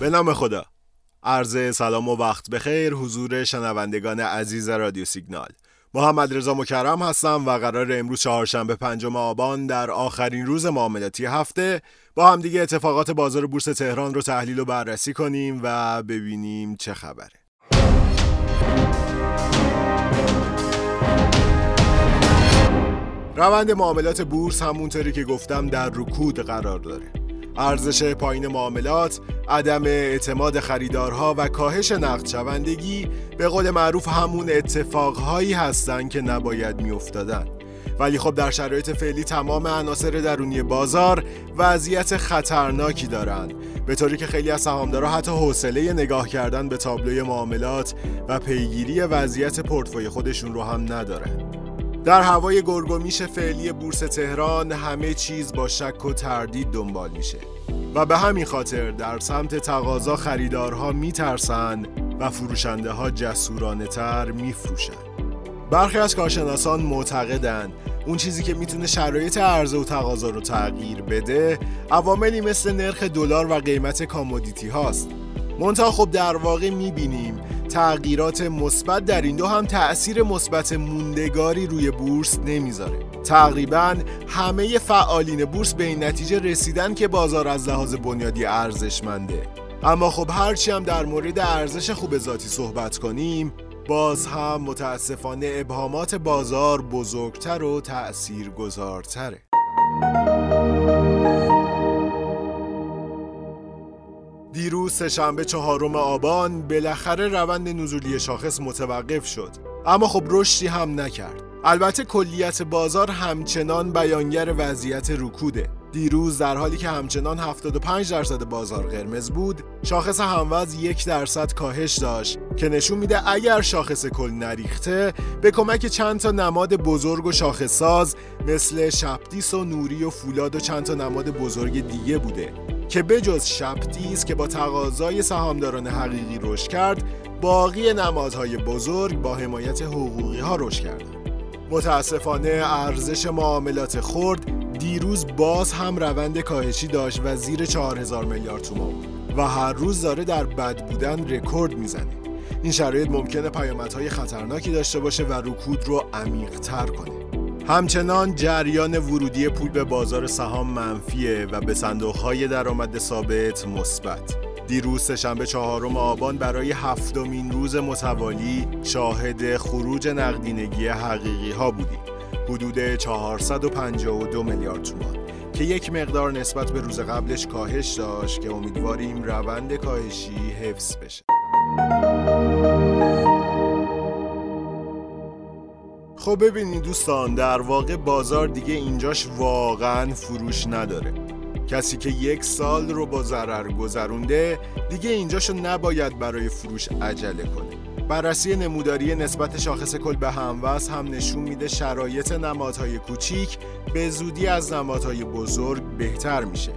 به نام خدا. عرض سلام و وقت بخیر حضور شنوندگان عزیز رادیو سیگنال. محمد رضا مکرم هستم و قرار امروز چهارشنبه پنجم آبان در آخرین روز معاملاتی هفته با همدیگه اتفاقات بازار بورس تهران رو تحلیل و بررسی کنیم و ببینیم چه خبره. روند معاملات بورس همونطوری که گفتم در رکود قرار داره. ارزش پایین معاملات، عدم اعتماد خریدارها و کاهش نقد شوندگی به قول معروف همون اتفاقهایی هستن که نباید میافتادن. ولی خب در شرایط فعلی تمام عناصر درونی بازار وضعیت خطرناکی دارن به طوری که خیلی از سهامدارا حتی حوصله نگاه کردن به تابلوی معاملات و پیگیری وضعیت پورتفوی خودشون رو هم ندارن در هوای گرگومیش فعلی بورس تهران همه چیز با شک و تردید دنبال میشه. و به همین خاطر در سمت تقاضا خریدارها میترسن و فروشنده ها جسورانه تر میفروشن برخی از کارشناسان معتقدند اون چیزی که می‌تونه شرایط عرضه و تقاضا رو تغییر بده عواملی مثل نرخ دلار و قیمت کامودیتی هاست. منتها خب در واقع می‌بینیم تغییرات مثبت در این دو هم تأثیر مثبت موندگاری روی بورس نمی‌ذاره. تقریبا همه فعالین بورس به این نتیجه رسیدن که بازار از لحاظ بنیادی ارزشمنده. اما خب هرچی هم در مورد ارزش خوب ذاتی صحبت کنیم باز هم متاسفانه ابهامات بازار بزرگتر و تأثیر گذارتره دیروز سهشنبه چهارم آبان بالاخره روند نزولی شاخص متوقف شد. اما خب رشدی هم نکرد. البته کلیت بازار همچنان بیانگر وضعیت رکوده. دیروز در حالی که همچنان 75 درصد بازار قرمز بود شاخص هموز یک درصد کاهش داشت که نشون میده اگر شاخص کل نریخته به کمک چند تا نماد بزرگ و شاخص ساز مثل شپتیس و نوری و فولاد و چند تا نماد بزرگ دیگه بوده. که بجز شپتیس که با تقاضای سهامداران حقیقی رشد کرد باقی نمادهای بزرگ با حمایت حقوقی ها رشد کردند. متاسفانه ارزش معاملات خرد دیروز باز هم روند کاهشی داشت و زیر 4000 میلیارد تومان و هر روز داره در بد بودن رکورد می‌زنه. این شرایط ممکنه پیامدهای خطرناکی داشته باشه و رکود رو عمیق‌تر کنه. همچنان جریان ورودی پول به بازار سهام منفیه و به صندوقهای درآمد ثابت مثبت. دیروز سهشنبه چهارم آبان برای هفتمین روز متوالی شاهد خروج نقدینگی حقیقی ها بودیم حدود 452 میلیارد تومان که یک مقدار نسبت به روز قبلش کاهش داشت که امیدواریم روند کاهشی حفظ بشه. خب ببینید دوستان در واقع بازار دیگه اینجاش واقعا فروش نداره. کسی که یک سال رو با ضرر گذرونده دیگه اینجاشو نباید برای فروش عجله کنه. بررسی نموداری نسبت شاخص کل به هموز هم نشون میده شرایط نمادهای کوچیک به زودی از نمادهای بزرگ بهتر میشه.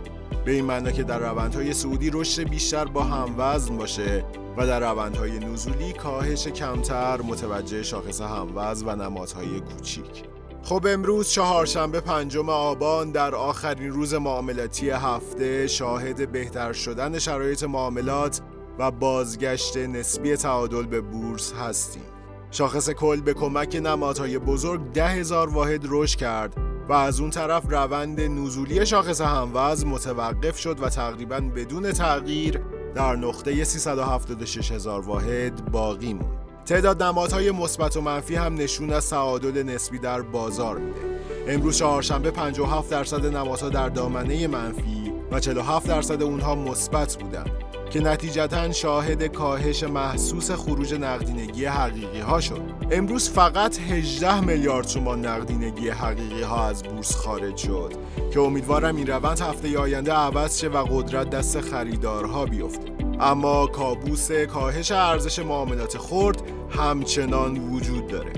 به این معنا که در روندهای سعودی رشد بیشتر با هموزن باشه. و در روندهای نزولی کاهش کمتر متوجه شاخص هموز و نمادهای کوچیک. خب امروز چهارشنبه پنجم آبان در آخرین روز معاملاتی هفته شاهد بهتر شدن شرایط معاملات و بازگشت نسبی تعادل به بورس هستیم. شاخص کل به کمک نمادهای بزرگ ده هزار واحد رشد کرد و از اون طرف روند نزولی شاخص هموز متوقف شد و تقریبا بدون تغییر در نقطه 376 هزار واحد باقی موند. تعداد نمادهای مثبت و منفی هم نشون از تعادل نسبی در بازار میده. امروز چهارشنبه 57 درصد نمادها در دامنه منفی و 47 درصد اونها مثبت بودند. که نتیجتا شاهد کاهش محسوس خروج نقدینگی حقیقی ها شد. امروز فقط 18 میلیارد تومان نقدینگی حقیقی ها از بورس خارج شد که امیدوارم این روند هفته آینده عوض شه و قدرت دست خریدارها بیفته. اما کابوس کاهش ارزش معاملات خرد همچنان وجود داره.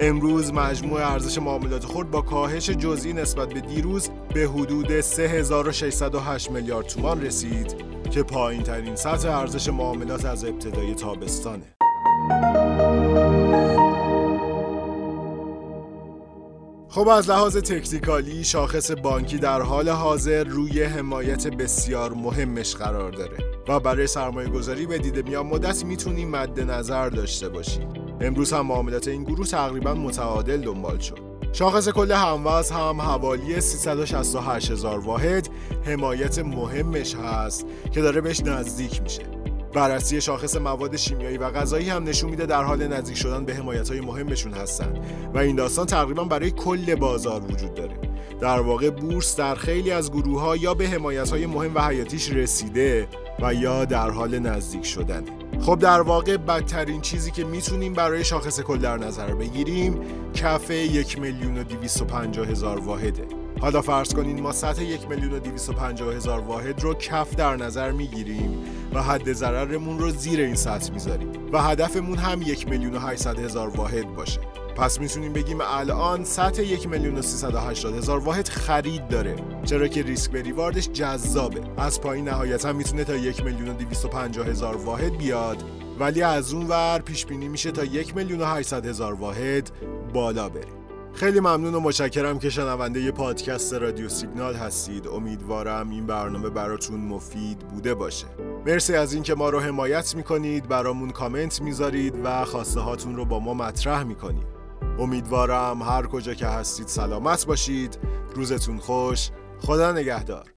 امروز مجموع ارزش معاملات خرد با کاهش جزئی نسبت به دیروز به حدود 3608 میلیارد تومان رسید. که پایین ترین سطح ارزش معاملات از ابتدای تابستانه. خب از لحاظ تکنیکالی شاخص بانکی در حال حاضر روی حمایت بسیار مهمش قرار داره و برای سرمایه گذاری به دید میان مدت می‌تونیم مد نظر داشته باشیم. امروز هم معاملات این گروه تقریبا متعادل دنبال شد. شاخص کل هموز هم حوالی 368 هزار واحد حمایت مهمش هست که داره بهش نزدیک میشه. بررسی شاخص مواد شیمیایی و غذایی هم نشون میده در حال نزدیک شدن به حمایت های مهمشون هستن و این داستان تقریبا برای کل بازار وجود داره. در واقع بورس در خیلی از گروه ها یا به حمایت های مهم و حیاتیش رسیده و یا در حال نزدیک شدن خب در واقع بدترین چیزی که می‌تونیم برای شاخص کل در نظر بگیریم کف یک میلیون و دیویست و هزار واحده. حالا فرض کنین ما سطح یک میلیون و دیویست و پنجاه هزار واحد رو کف در نظر می‌گیریم و حد ضررمون رو زیر این سطح می‌ذاریم و هدفمون هم یک میلیون و هزار واحد باشه. پس می‌تونیم بگیم الان سطح یک میلیون و هزار واحد خرید داره. چرا که ریسک به ریواردش جذابه. از پایین نهایتا می‌تونه تا یک میلیون و هزار واحد بیاد. ولی از اون ور پیش بینی میشه تا یک میلیون و هزار واحد بالا بره. خیلی ممنون و متشکرم که شنونده ی پادکست رادیو سیگنال هستید. امیدوارم این برنامه براتون مفید بوده باشه. مرسی از اینکه ما رو حمایت می‌کنید برامون کامنت می‌ذارید و خواسته هاتون رو با ما مطرح می‌کنید. امیدوارم هر کجا که هستید سلامت باشید. روزتون خوش. خدا نگهدار.